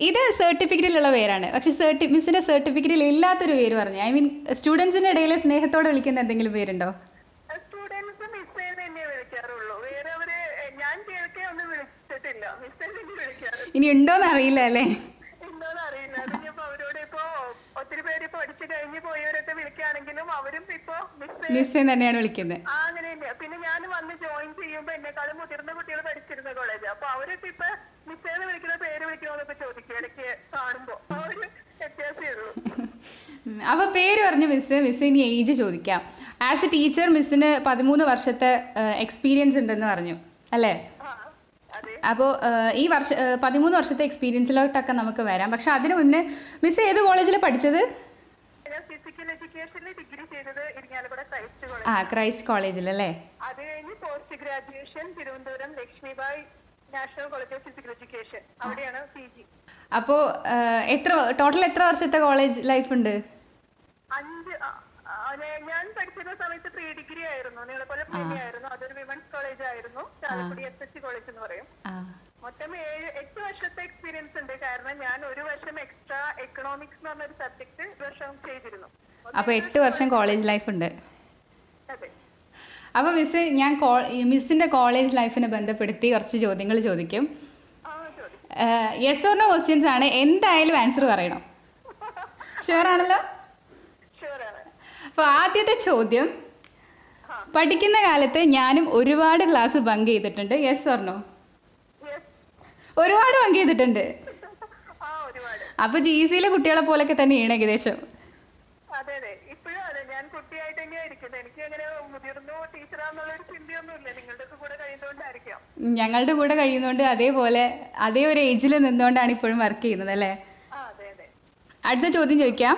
ഇത് സർട്ടിഫിക്കറ്റിലുള്ള പേരാണ്. പക്ഷെ സർട്ടി മിസ്സിന്റെ സർട്ടിഫിക്കറ്റിൽ ഇല്ലാത്തൊരു പേര് പറഞ്ഞു. ഐ മീൻ സ്റ്റുഡൻസിന്റെ ഇടയിൽ സ്നേഹത്തോടെ വിളിക്കുന്ന എന്തെങ്കിലും പേരുണ്ടോ സ്റ്റുഡൻസ് മിസ് തന്നെ വിളിക്കാറുള്ളൂ വേറെ അവർ എ, ഞാൻ കേൾക്കെ ഒന്നും വിളിച്ചിട്ടില്ല മിസ് തന്നെ വിളിക്കാറ് ഇനി ഉണ്ടോന്ന് അറിയില്ല അല്ലേ? അറിയില്ല. അതിനിപ്പോ അവരോട് ഇപ്പോ ഒത്തിരി പേര് ഇപ്പൊ പഠിച്ചു കഴിഞ്ഞ് പോയവരൊക്കെ വിളിക്കുകയാണെങ്കിലും അവരും ഇപ്പോ മിസ് തന്നെയാണ് വിളിക്കുന്നത്. ആ പിന്നെ ഞാൻ വന്ന് ജോയിൻ ചെയ്യുമ്പോ എന്നെക്കാളും മുതിർന്ന കുട്ടികൾ പഠിച്ചിരുന്ന കോളേജ് അപ്പൊ അവരൊക്കെ ഇപ്പൊ മിസ്സേന്ന് വിളിക്കുന്ന പേര് വിളിക്കണോന്നൊക്കെ ചോദിക്കും ഇടയ്ക്ക് കാണുമ്പോ. ആ ഒരു വ്യത്യാസമേ ഉള്ളൂ. അപ്പൊ പേര് പറഞ്ഞ് മിസ് മിസ് ഇനി ഏജ് ചോദിക്കാം. ആസ് എ ടീച്ചർ മിസ്സിന് പതിമൂന്ന് വർഷത്തെ എക്സ്പീരിയൻസ് ഉണ്ടെന്ന് പറഞ്ഞു. അല്ലേ? അപ്പോൾ ഈ വർഷ പതിമൂന്ന് വർഷത്തെ എക്സ്പീരിയൻസിലോട്ടൊക്കെ നമുക്ക് വരാം. പക്ഷെ അതിനു മുന്നേ മിസ് ഏത് കോളേജിൽ പഠിച്ചത്? ഫിസിക്കൽ എഡ്യൂക്കേഷനിൽ ഡിഗ്രി ചെയ്തത് ഇരിങ്ങാലക്കുട ക്രൈസ്റ്റ് കോളേജ് ആ ക്രൈസ്റ്റ് കോളേജിൽ അല്ലേ? അത് കഴിഞ്ഞ് post graduation Thiruvananthapuram Lakshmibai national college of physical education അവിടെയാണ് പി ജി അപ്പോൾ എത്ര ടോട്ടൽ എത്ര വർഷത്തെ കോളേജ് ലൈഫ് ഉണ്ട്? അഞ്ച് ആ, ഞാൻ- പഠിക്കുന്ന സമയത്ത് പ്രീ ഡിഗ്രി ആയിരുന്നു. പോലെ പ്രീ ആയിരുന്നു. അതൊരു വിമൻസ് കോളേജ് ആയിരുന്നു. Chalakudy S S C college എന്ന് പറയും. മൊത്തം ഏഴ് എട്ട് വർഷത്തെ എക്സ്പീരിയൻസ് ഉണ്ട്. കാരണം ഞാൻ ഒരു വർഷം എക്സ്ട്രാ എക്കണോമിക്സ് എന്ന് പറഞ്ഞൊരു സബ്ജക്ട് വർഷം ചെയ്തിരുന്നു. അപ്പൊ എട്ട് വർഷം കോളേജ് ലൈഫ് ഉണ്ട്. അതെ. അപ്പോൾ മിസ് ഞാൻ മിസ്സിന്റെ കോളേജ് ലൈഫിനെ ബന്ധപ്പെടുത്തി കുറച്ച് ചോദ്യങ്ങൾ ചോദിക്കും. Yes or no or no questions ആണ്. എന്തായാലും ആൻസർ പറയണം. ഷുവർ ആണല്ലോ? അപ്പോൾ ആദ്യത്തെ ചോദ്യം. പഠിക്കുന്ന കാലത്ത് ഞാനും ഒരുപാട് ക്ലാസ് ബങ്ക് ചെയ്തിട്ടുണ്ട്. യെസ് യെസ് ഒരുപാട് ബങ്ക് ചെയ്തിട്ടുണ്ട്. അപ്പൊ ജി സിയിലെ കുട്ടികളെ പോലൊക്കെ തന്നെയാണ് ഏകദേശം. അതെ അതെ. ഇപ്പോഴും അതെ. ഞാൻ കുട്ടിയായിട്ട് എനിക്ക് അങ്ങനെ മുതിർന്നു ടീച്ചറാന്നുള്ള ഒരു ചിന്തയൊന്നുമില്ല. നിങ്ങളുടെ കൂടെ ഞങ്ങളുടെ കൂടെ കഴിയുന്നോണ്ട് അതേപോലെ അതേ ഒരു ഏജിൽ നിന്നുകൊണ്ടാണ് ഇപ്പോഴും വർക്ക് ചെയ്യുന്നത് അല്ലേ? അടുത്ത ചോദ്യം ചോദിക്കാം.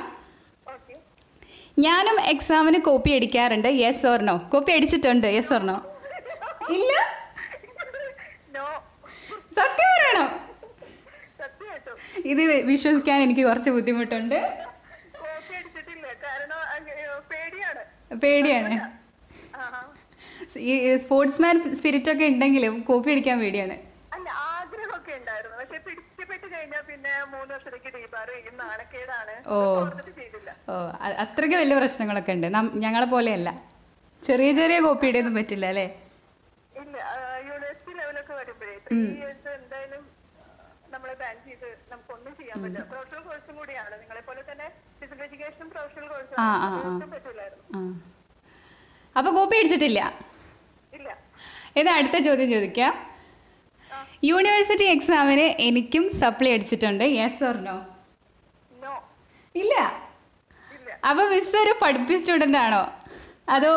ഞാനും എക്സാമിന് കോപ്പി അടിക്കാറുണ്ട്. യെസ് ഓർണോ കോപ്പി അടിച്ചിട്ടുണ്ട്. യെസ് ഓർണോ ഇല്ല? സത്യം പറയണോ? ഇത് വിശ്വസിക്കാൻ എനിക്ക് കുറച്ച് ബുദ്ധിമുട്ടുണ്ട്. പേടിയാണ്. ഈ സ്പോർട്സ്മാൻ സ്പിരിറ്റ് ഒക്കെ ഉണ്ടെങ്കിലും കോപ്പി അടിക്കാൻ പേടിയാണ്. ആഗ്രഹമൊക്കെ ഉണ്ടായിരുന്നു. ഓ. ഓ അത്രയ്ക്ക് വലിയ പ്രശ്നങ്ങളൊക്കെ ഉണ്ട്. ഞങ്ങളെ പോലെയല്ല. ചെറിയ ചെറിയ കോപ്പി ഇടയൊന്നും പറ്റില്ല അല്ലേ? യൂണിവേഴ്സിറ്റി ലെവലൊക്കെ വരുമ്പോഴേ എന്തായാലും നമ്മളെ ബാൻ ചെയ്ത് ചെയ്യാൻ പറ്റില്ല. പ്രൊഫഷണൽ കോഴ്സും കൂടിയാണ്. നിങ്ങളെ പോലെ തന്നെ ഫിസിക്കൽ പ്രൊഫഷണൽ കോഴ്സും. പറ്റില്ലായിരുന്നു. അപ്പോൾ കോപ്പി അടിച്ചിട്ടില്ല? ഇല്ല. ഇത് അടുത്ത ചോദ്യം ചോദിക്കാം? യൂണിവേഴ്സിറ്റി എക്സാമിന് എനിക്കും സപ്ലൈ അടിച്ചിട്ടുണ്ട്. യെസ് ഓർ നോ ഇല്ല. അപ്പൊ മിസ് ഒരു പഠിപ്പി സ്റ്റുഡന്റ് ആണോ? അതോ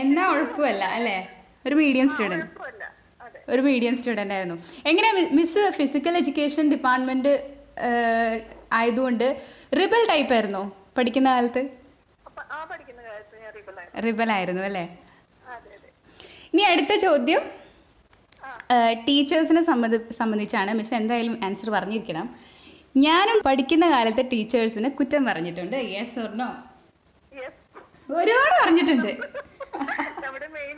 എന്നാ ഉഴപ്പല്ല അല്ലേ? ഒരു മീഡിയം സ്റ്റുഡന്റ് ഒരു മീഡിയം സ്റ്റുഡന്റ് ആയിരുന്നു. എങ്ങനെയാ മിസ് ഫിസിക്കൽ എഡ്യൂക്കേഷൻ ഡിപ്പാർട്ട്മെന്റ് ആയതുകൊണ്ട് റിബൽ ടൈപ്പ് ആയിരുന്നു പഠിക്കുന്ന കാലത്ത്? റിബൽ ആയിരുന്നു അല്ലേ? ഇനി അടുത്ത ചോദ്യം. ടീച്ചേഴ്സിനെ സംബന്ധി സംബന്ധിച്ചാണ് മിസ് എന്തായാലും ആൻസർ പറഞ്ഞിരിക്കണം. ഞാനും പഠിക്കുന്ന കാലത്തെ ടീച്ചേഴ്സിന് കുറ്റം പറഞ്ഞിട്ടുണ്ട്. യെസ് ഓർണോ ഒരുപാട് പറഞ്ഞിട്ടുണ്ട്. നമ്മുടെ മെയിൻ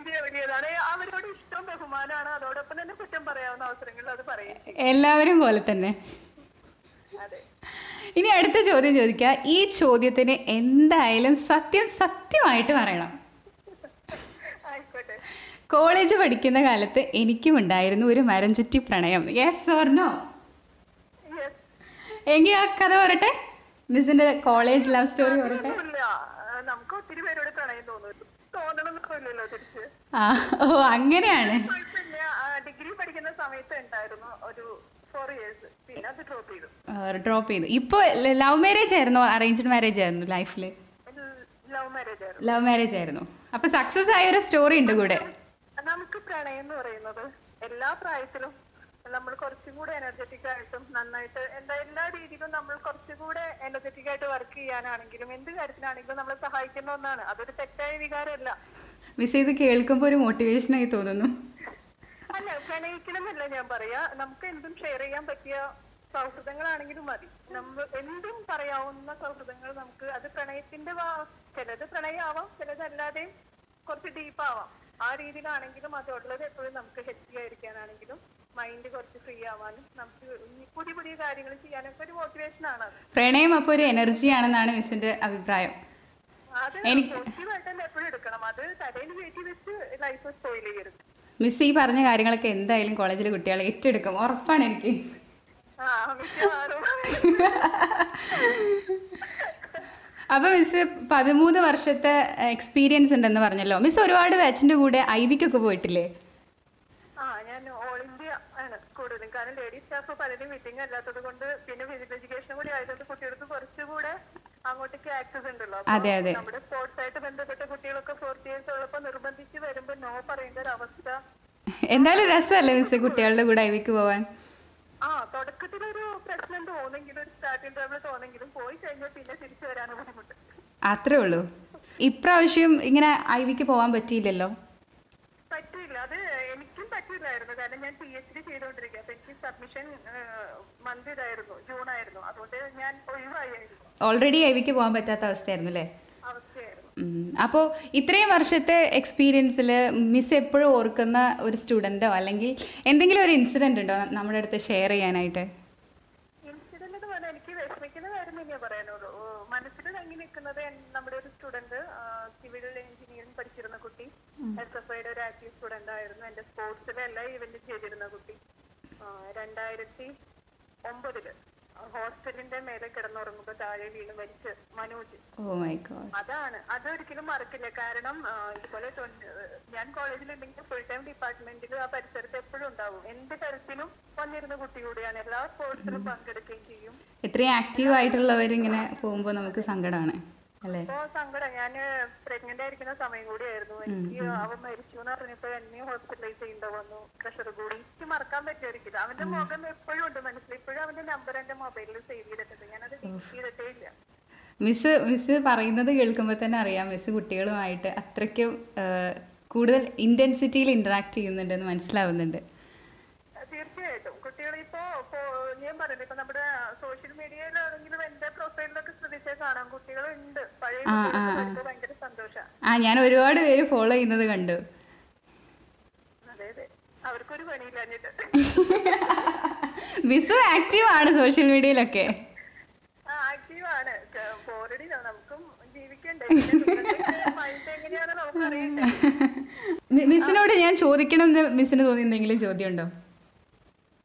അവരോട് ഇഷ്ടം ബഹുമാനമാണ്. അതോടൊപ്പം തന്നെ കുറ്റം പറയാവുന്ന അവസരങ്ങളിൽ അത് പറയും. എല്ലാവരും പോലെ തന്നെ. ഇനി അടുത്ത ചോദ്യം ചോദിക്കുക ഈ ചോദ്യത്തിന് എന്തായാലും സത്യം സത്യമായിട്ട് പറയണം. കോളേജ് പഠിക്കുന്ന കാലത്ത് എനിക്കും ഉണ്ടായിരുന്നു ഒരു മരം ചുറ്റി പ്രണയം. യെസ് ഓർണോ എങ്കിൽ ആ കഥ പറട്ടെ മിസ്സിന്റെ കോളേജ് ലവ് സ്റ്റോറി പറട്ടെ ആ, നമുക്ക് ഒത്തിരി പേരോട് പ്രണയം തോന്നുന്നു. ആ ഓ അങ്ങനെയാണ്. ഡിഗ്രി പഠിക്കുന്ന സമയത്ത് ഉണ്ടായിരുന്നു ഒരു ഡ്രോപ്പ് ചെയ്തു. ഇപ്പോൾ ലവ് മാരേജ് ആയിരുന്നു? അറേഞ്ച്ഡ് മാരേജ് ആയിരുന്നു ലൈഫിൽ ലവ് മാരേജ് ആയിരുന്നു. അപ്പൊ സക്സസ് ആയ ഒരു സ്റ്റോറി ഉണ്ട് കൂടെ. പ്രണയം എന്ന് പറയുന്നത്. എല്ലാ പ്രായത്തിലും നമ്മൾ കുറച്ചും കൂടെ എനർജറ്റിക് ആയിട്ടും നന്നായിട്ട് എന്താ എല്ലാ രീതിയിലും നമ്മൾ കുറച്ചും കൂടെ എനർജറ്റിക് ആയിട്ട് വർക്ക് ചെയ്യാനാണെങ്കിലും എന്ത് കാര്യത്തിനാണെങ്കിലും നമ്മളെ സഹായിക്കുന്ന ഒന്നാണ്. അതൊരു തെറ്റായ വികാരമല്ല. മിസ് ഇത് കേൾക്കുമ്പോൾ ഒരു മോട്ടിവേഷനായി തോന്നുന്നു. അല്ല പ്രണയിക്കണമെന്നല്ല ഞാൻ പറയാ. നമുക്ക് എന്തും ഷെയർ ചെയ്യാൻ പറ്റിയ സൗഹൃദങ്ങളാണെങ്കിലും മതി. നമ്മൾ എന്തും പറയാവുന്ന സൗഹൃദങ്ങൾ നമുക്ക് അത് പ്രണയത്തിന്റെ ചിലത് പ്രണയമാവാം ചിലത് അല്ലാതെയും കുറച്ച് ഡീപ്പ് ആവാം. ആ രീതിയിലാണെങ്കിലും അതുള്ളത് എപ്പോഴും നമുക്ക് ഹെൽത്തി ആയിരിക്കാനാണെങ്കിലും മൈൻഡ് കുറച്ച് ഫ്രീ ആവാനും നമുക്ക് പുതിയ പുതിയ കാര്യങ്ങൾ ചെയ്യാനൊക്കെ ഒരു മോട്ടിവേഷൻ ആണ് അത്. പ്രണയം അപ്പോൾ ഒരു എനർജി ആണെന്നാണ് മിസ്സിന്റെ അഭിപ്രായം. എനിക്ക്- എപ്പോഴും എടുക്കണം. അത് തലയിൽ കയറ്റി വെച്ച് ലൈഫ് സ്പോയിൽ ചെയ്യരുത്. മിസ് ഈ പറഞ്ഞ കാര്യങ്ങളൊക്കെ എന്തായാലും കോളേജിലെ കുട്ടികളെ ഏറ്റെടുക്കും. ഉറപ്പാണ് എനിക്ക്. ആ *laughs* അപ്പൊ മിസ് പതിമൂന്ന് വർഷത്തെ എക്സ്പീരിയൻസ് ഉണ്ടെന്ന് പറഞ്ഞല്ലോ. മിസ് ഒരുപാട് ബാച്ചിന്റെ കൂടെ ഐ വിക്കൊക്കെ പോയിട്ടില്ലേ? ആ ഞാൻ ഓൾ ഇന്ത്യ ആണ് കൂടുതലും. കാരണം ലേഡീസ് സ്റ്റാഫ് പലരും മീറ്റിംഗ് അല്ലാത്തത് കൊണ്ട് പിന്നെ ഫിസിക്കൽ എഡ്യൂക്കേഷൻ കൂടി ആയതുകൊണ്ട് കുട്ടികൾക്ക് കുറച്ചുകൂടെ അങ്ങോട്ടേക്ക് ആക്സസ് ഉണ്ടല്ലോ. അതെ, അതെ. നമ്മുടെ സ്പോർട്സ് ആയിട്ട് ബന്ധപ്പെട്ട കുട്ടികളൊക്കെ ഫോർത്ത് ഇയേഴ്സ് ഉള്ളപ്പോ നിർബന്ധിച്ച് വരുമ്പോ നോ പറയേണ്ട ഒരു അവസ്ഥ എന്തായാലും രസമല്ലേ മിസ് കുട്ടികളുടെ കൂടെ ഐവിക്ക് പോവാൻ? ആ തുടക്കത്തിലൊരു പ്രശ്നം തോന്നെങ്കിലും ഒരു സ്റ്റാർട്ടിംഗ് ട്രബിൾ തോന്നെങ്കിലും പോയി കഴിഞ്ഞാൽ പിന്നെ തിരിച്ചു വരാനും ബുദ്ധിമുട്ട്. അത്രേ ഉള്ളൂ. ഇപ്രാവശ്യം ഇങ്ങനെ ഐ വിക്ക് പോവാൻ പറ്റിയില്ലല്ലോ? പറ്റില്ല അത് എനിക്കും പറ്റില്ലായിരുന്നു കാരണം ഞാൻ പി എച്ച് ഡി ചെയ്തുകൊണ്ടിരിക്കുക അപ്പൊ എനിക്ക് സബ്മിഷൻ മന്ത് ഇതായിരുന്നു. ജൂൺ ആയിരുന്നു. അതുകൊണ്ട് ഞാൻ ഒഴിവായിരുന്നു ഓൾറെഡി ഐ വിക്ക് പോകാൻ പറ്റാത്ത അവസ്ഥയായിരുന്നു അല്ലേ? അപ്പോൾ ഇത്രയും വർഷത്തെ എക്സ്പീരിയൻസിൽ മിസ് എപ്പോഴും ഓർക്കുന്ന ഒരു സ്റ്റുഡന്റോ അല്ലെങ്കിൽ എന്തെങ്കിലും ഒരു ഇൻസിഡന്റ് ഉണ്ടോ നമ്മുടെ അടുത്ത് ഷെയർ ചെയ്യാനായിട്ട്? എനിക്ക് വിഷമിക്കുന്ന കാര്യം തന്നെയാ പറയാനുള്ളൂ. ഓ, മനസ്സിൽ തങ്ങി നിൽക്കുന്നത് നമ്മുടെ ഒരു സ്റ്റുഡന്റ് സിവിൽ എഞ്ചിനീയറിംഗ് പഠിച്ചിരുന്ന കുട്ടി. എസ് എഫ് ഐയുടെ ഒരു ആക്റ്റീവ് സ്റ്റുഡന്റ് ആയിരുന്നു. എന്റെ സ്പോർട്സിലെ എല്ലാ ഇവന്റും ചെയ്തിരുന്ന കുട്ടി. രണ്ടായിരത്തി ഒമ്പതിൽ. ഹോസ്റ്റലിന്റെ മേലെ കിടന്നുറങ്ങുമ്പോ താഴെ വീണ് മരിച്ച് മനോജ്. ഗോഡ് അതാണ്. അതൊരിക്കലും മറക്കില്ല. കാരണം ഇതുപോലെ ഞാൻ കോളേജിലുണ്ടെങ്കിൽ ഫുൾ ടൈം ഡിപ്പാർട്ട്മെന്റിൽ ആ പരിസരത്ത് എപ്പോഴും ഉണ്ടാവും. എന്ത് തരത്തിലും വന്നിരുന്ന കുട്ടി കൂടിയാണ്. എല്ലാ സ്പോർട്സിലും പങ്കെടുക്കുകയും ചെയ്യും. ഇത്രയും ആക്റ്റീവ് ആയിട്ടുള്ളവർ ഇങ്ങനെ പോകുമ്പോൾ നമുക്ക് സങ്കടമാണ് അപ്പൊ സങ്കടം. ഞാൻ പ്രഗ്നന്റ് ആയിരിക്കുന്ന സമയം കൂടിയായിരുന്നു. എനിക്ക് അവൻ മരിച്ചു എന്ന് പറഞ്ഞപ്പോ എന്നെയും ഹോസ്പിറ്റലൈസ് ചെയ്യേണ്ട വന്നു. പ്രഷർ കൂടി. എനിക്ക് മറക്കാൻ പറ്റുമായിരിക്കില്ല അവന്റെ മുഖം എപ്പോഴും ഉണ്ട് മനസ്സിൽ. ഇപ്പോഴും അവന്റെ നമ്പർ എന്റെ മൊബൈലിൽ സേവ് ചെയ്തിട്ടുണ്ട്. ഞാനത് ഡിലീറ്റ് ചെയ്തിട്ടേ ഇല്ല മിസ് മിസ് പറയുന്നത് കേൾക്കുമ്പോൾ തന്നെ അറിയാം. മിസ് കുട്ടികളുമായിട്ട് അത്രയ്ക്കും കൂടുതൽ ഇന്റൻസിറ്റിയിൽ ഇന്ററാക്ട് ചെയ്യുന്നുണ്ടെന്ന് മനസ്സിലാവുന്നുണ്ട് തീർച്ചയായിട്ടും കുട്ടികൾ ഇപ്പോ ഇപ്പോ ഞാൻ പറയുന്നത് ഇപ്പൊ നമ്മുടെ സോഷ്യൽ മീഡിയയിലാണെങ്കിലും എന്റെ പ്രൊഫൈലിലൊക്കെ ശ്രദ്ധിച്ചാൽ കാണാം. കുട്ടികളുണ്ട്. പഴയ ഭയങ്കര സന്തോഷം. ആ ഞാൻ ഒരുപാട് പേര് ഫോളോ ചെയ്യുന്നത് കണ്ടു. അവർക്കൊരു പണിയില്ലാഞ്ഞിട്ട് മിസ് *laughs* ആക്റ്റീവ് ആണ് സോഷ്യൽ മീഡിയയിലൊക്കെ ബോറടി നമുക്കും ജീവിക്കണ്ടേ. എങ്ങനെയാണെന്ന് മിസ്സിനോട് *laughs* ഞാൻ ചോദിക്കണം എന്ന് മിസ്സിന് തോന്നി എന്തെങ്കിലും ചോദ്യം ഉണ്ടോ?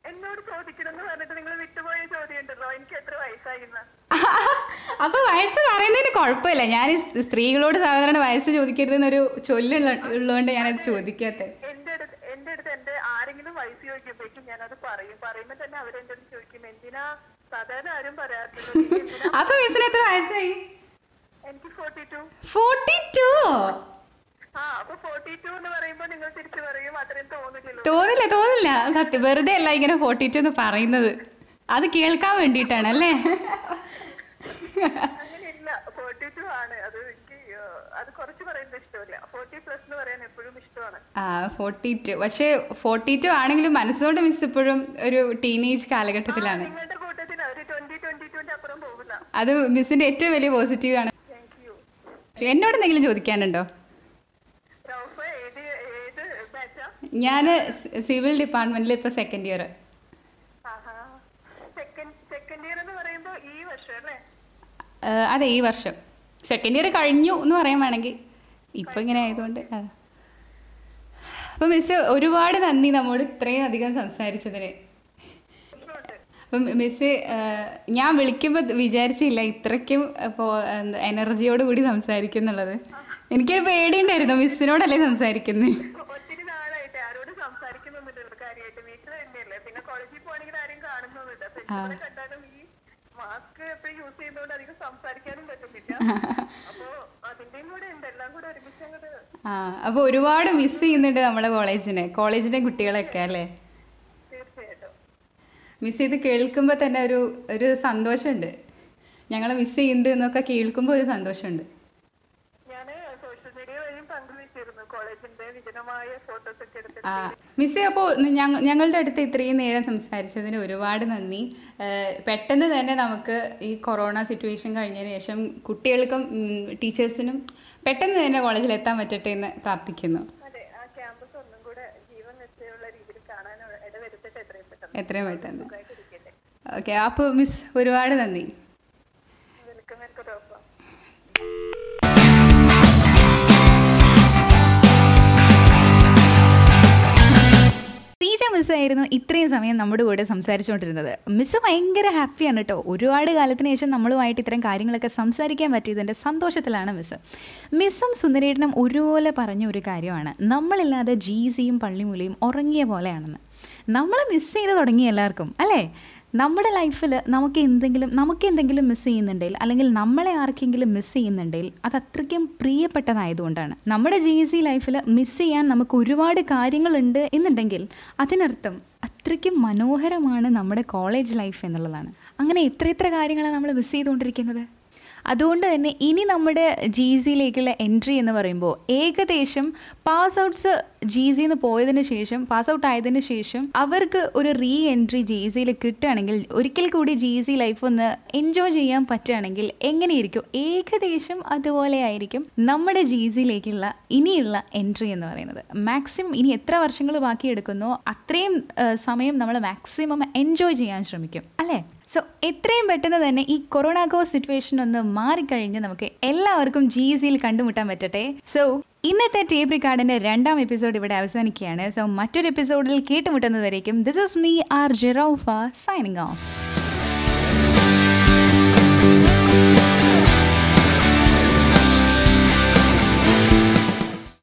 എന്നോട് ചോദിക്കണം പറഞ്ഞിട്ട് നിങ്ങൾ വിട്ടുപോയ ചോദ്യം ഉണ്ടല്ലോ. എനിക്ക് എത്ര വയസ്സായിരുന്നു *laughs* അപ്പൊ വയസ്സ് പറയുന്നതിന് കുഴപ്പമില്ല. ഞാൻ സ്ത്രീകളോട് സാധാരണ വയസ്സ് ചോദിക്കരുതെന്നൊരു ചൊല്ലുള്ള ഉള്ളതുകൊണ്ട് ഞാനത് അത് എന്റെ അടുത്ത് എന്റെ അടുത്ത് എന്റെ ആരെങ്കിലും വയസ്സ് ചോദിക്കുമ്പോഴേക്കും ഞാനത് പറയും. പറയുമ്പോ തന്നെ അവരെന്റെ അടുത്ത് ചോദിക്കും? എന്തിനാ? സാധാരണ ആരും എന്തിനാ? അപ്പൊ മിസ്സിന് എത്ര വയസ്സായി? എനിക്ക് ഫോർട്ടി ടു ഫോർട്ടി ടു തോന്നില്ല തോന്നില്ല. സത്യം വെറുതെ അല്ല ഇങ്ങനെ ഫോർട്ടി ടു എന്ന് പറയുന്നത്. അത് കേൾക്കാൻ വേണ്ടിയിട്ടാണ് അല്ലേ? ആ, ഫോർട്ടി ടു പക്ഷേ ഫോർട്ടി ടു ആണെങ്കിലും മനസ്സോട് മിസ് ഇപ്പോഴും ഒരു ടീനേജ് കാലഘട്ടത്തിലാണ്. അത് മിസ്സിന്റെ ഏറ്റവും വലിയ പോസിറ്റീവ് ആണ്. എന്നോട് എന്തെങ്കിലും ചോദിക്കാനുണ്ടോ റൗഫ ഏത് ഏത് ബാച്ചാ ഞാൻ സിവിൽ ഡിപ്പാർട്ട്മെന്റിൽ ഇപ്പൊ സെക്കൻഡ് ഇയർ അതെ ഈ വർഷം. സെക്കൻഡ് ഇയർ കഴിഞ്ഞു എന്ന് പറയാൻ വേണമെങ്കിൽ. ഇപ്പൊ ഇങ്ങനെ ആയതുകൊണ്ട് അപ്പൊ അപ്പം മിസ് ഒരുപാട് നന്ദി നമ്മോട് ഇത്രയും അധികം സംസാരിച്ചതിന്. അപ്പം മിസ് ഞാൻ വിളിക്കുമ്പോൾ വിചാരിച്ചില്ല ഇത്രയ്ക്കും ഇപ്പോൾ എനർജിയോട് കൂടി സംസാരിക്കുന്നുള്ളത്. എനിക്കൊരു പേടിയുണ്ടായിരുന്നു മിസ്സിനോടല്ലേ സംസാരിക്കുന്നത് ഒത്തിരി നാളായിട്ട് ആരോട് സംസാരിക്കുന്നൊന്നുമില്ല കാര്യമായിട്ട് വീട്ടിൽ തന്നെയല്ലേ പിന്നെ കോളേജിൽ പോകണമെങ്കിൽ ആരും അപ്പൊ കണ്ടാലും ഈ മാസ്ക് എപ്പോഴും യൂസ് ചെയ്യുന്നതുകൊണ്ട് അധികം സംസാരിക്കാനും പറ്റുന്നില്ല അപ്പൊ അതിന്റെയും കൂടെ ഉണ്ട്. എല്ലാം കൂടെ ഒരുമിച്ച് അങ്ങോട്ട് ആ. അപ്പോൾ ഒരുപാട് മിസ് ചെയ്യുന്നുണ്ട് നമ്മളെ കോളേജിനെ. കോളേജിന്റെ കുട്ടികളൊക്കെ അല്ലേ? മിസ് ചെയ്ത് കേൾക്കുമ്പോൾ തന്നെ ഒരു ഒരു സന്തോഷമുണ്ട്. ഞങ്ങളെ മിസ് ചെയ്യുന്നുണ്ട് എന്നൊക്കെ കേൾക്കുമ്പോൾ ഒരു സന്തോഷമുണ്ട് ഞാൻ സോഷ്യൽ മീഡിയ വഴിയും പങ്കുവെച്ചിരുന്നു കോളേജിന്റെ അപ്പോ അപ്പോൾ ഞങ്ങളുടെ അടുത്ത് ഇത്രയും നേരം സംസാരിച്ചതിന് ഒരുപാട് നന്ദി. പെട്ടെന്ന് തന്നെ നമുക്ക് ഈ കൊറോണ സിറ്റുവേഷൻ കഴിഞ്ഞതിന് ശേഷം കുട്ടികൾക്കും ടീച്ചേഴ്സിനും പെട്ടെന്ന് തന്നെ കോളേജിൽ എത്താൻ പറ്റട്ടെ എന്ന് പ്രാർത്ഥിക്കുന്നു. എത്രയും പെട്ടെന്ന്. ഓക്കെ അപ്പോൾ മിസ് ഒരുപാട് നന്ദി. ടീച്ച മിസ്സായിരുന്നു ഇത്രയും സമയം നമ്മുടെ കൂടെ സംസാരിച്ചുകൊണ്ടിരുന്നത്. മിസ്സ് ഭയങ്കര ഹാപ്പിയാണ് കേട്ടോ. ഒരുപാട് കാലത്തിന് ശേഷം നമ്മളുമായിട്ട് ഇത്തരം കാര്യങ്ങളൊക്കെ സംസാരിക്കാൻ പറ്റിയതിന്റെ സന്തോഷത്തിലാണ് മിസ്സ്. മിസ്സും സുന്ദരേട്ടനും ഒരുപോലെ പറഞ്ഞ ഒരു കാര്യമാണ്. നമ്മളില്ലാതെ ജീസിയും പള്ളിമുലയും ഉറങ്ങിയ പോലെയാണെന്ന്. നമ്മൾ മിസ് ചെയ്ത് തുടങ്ങി എല്ലാവർക്കും അല്ലേ? നമ്മുടെ ലൈഫിൽ നമുക്ക് എന്തെങ്കിലും നമുക്ക് എന്തെങ്കിലും മിസ് ചെയ്യുന്നുണ്ടെങ്കിൽ അല്ലെങ്കിൽ നമ്മളെ ആർക്കെങ്കിലും മിസ് ചെയ്യുന്നുണ്ടെങ്കിൽ അത് അത്രയ്ക്കും പ്രിയപ്പെട്ടതായതുകൊണ്ടാണ്. നമ്മുടെ ജി സി ലൈഫിൽ മിസ് ചെയ്യാൻ നമുക്ക് ഒരുപാട് കാര്യങ്ങളുണ്ട് എന്നുണ്ടെങ്കിൽ അതിനർത്ഥം അത്രയ്ക്കും മനോഹരമാണ് നമ്മുടെ കോളേജ് ലൈഫ് എന്നുള്ളതാണ്. അങ്ങനെ എത്ര എത്ര കാര്യങ്ങളാണ് നമ്മൾ മിസ് ചെയ്തുകൊണ്ടിരിക്കുന്നത്? അതുകൊണ്ട് തന്നെ ഇനി നമ്മുടെ ജി സിയിലേക്കുള്ള എൻട്രി എന്ന് പറയുമ്പോൾ ഏകദേശം പാസ് ഔട്ട്സ് ജി സിന്ന് പോയതിന് ശേഷം പാസ് ഔട്ട് ആയതിനു ശേഷം അവർക്ക് ഒരു റീ എൻട്രി ജി സിയിൽ കിട്ടുകയാണെങ്കിൽ ഒരിക്കൽ കൂടി ജി സി ലൈഫ് ഒന്ന് എൻജോയ് ചെയ്യാൻ പറ്റുകയാണെങ്കിൽ എങ്ങനെയിരിക്കും? ഏകദേശം അതുപോലെ ആയിരിക്കും നമ്മുടെ ജി സിയിലേക്കുള്ള ഇനിയുള്ള എൻട്രി എന്ന് പറയുന്നത്. മാക്സിമം ഇനി എത്ര വർഷങ്ങൾ ബാക്കിയെടുക്കുന്നോ? അത്രയും സമയം നമ്മൾ മാക്സിമം എൻജോയ് ചെയ്യാൻ ശ്രമിക്കും. അല്ലേ? സോ എത്രയും പെട്ടെന്ന് തന്നെ ഈ കൊറോണ കോ സിറ്റുവേഷൻ ഒന്ന് മാറിക്കഴിഞ്ഞ് നമുക്ക് എല്ലാവർക്കും ജി സിയിൽ കണ്ടുമുട്ടാൻ പറ്റട്ടെ. സോ ഇന്നത്തെ ടേപ്പ് റിക്കാർഡിന്റെ രണ്ടാം എപ്പിസോഡ് ഇവിടെ അവസാനിക്കുകയാണ്. സോ മറ്റൊരു എപ്പിസോഡിൽ കേട്ടുമുട്ടുന്നതുവരേക്കും. ദിസ് ഇസ് മീ ആർ ജെറോഫ സൈനിങ് ഓഫ്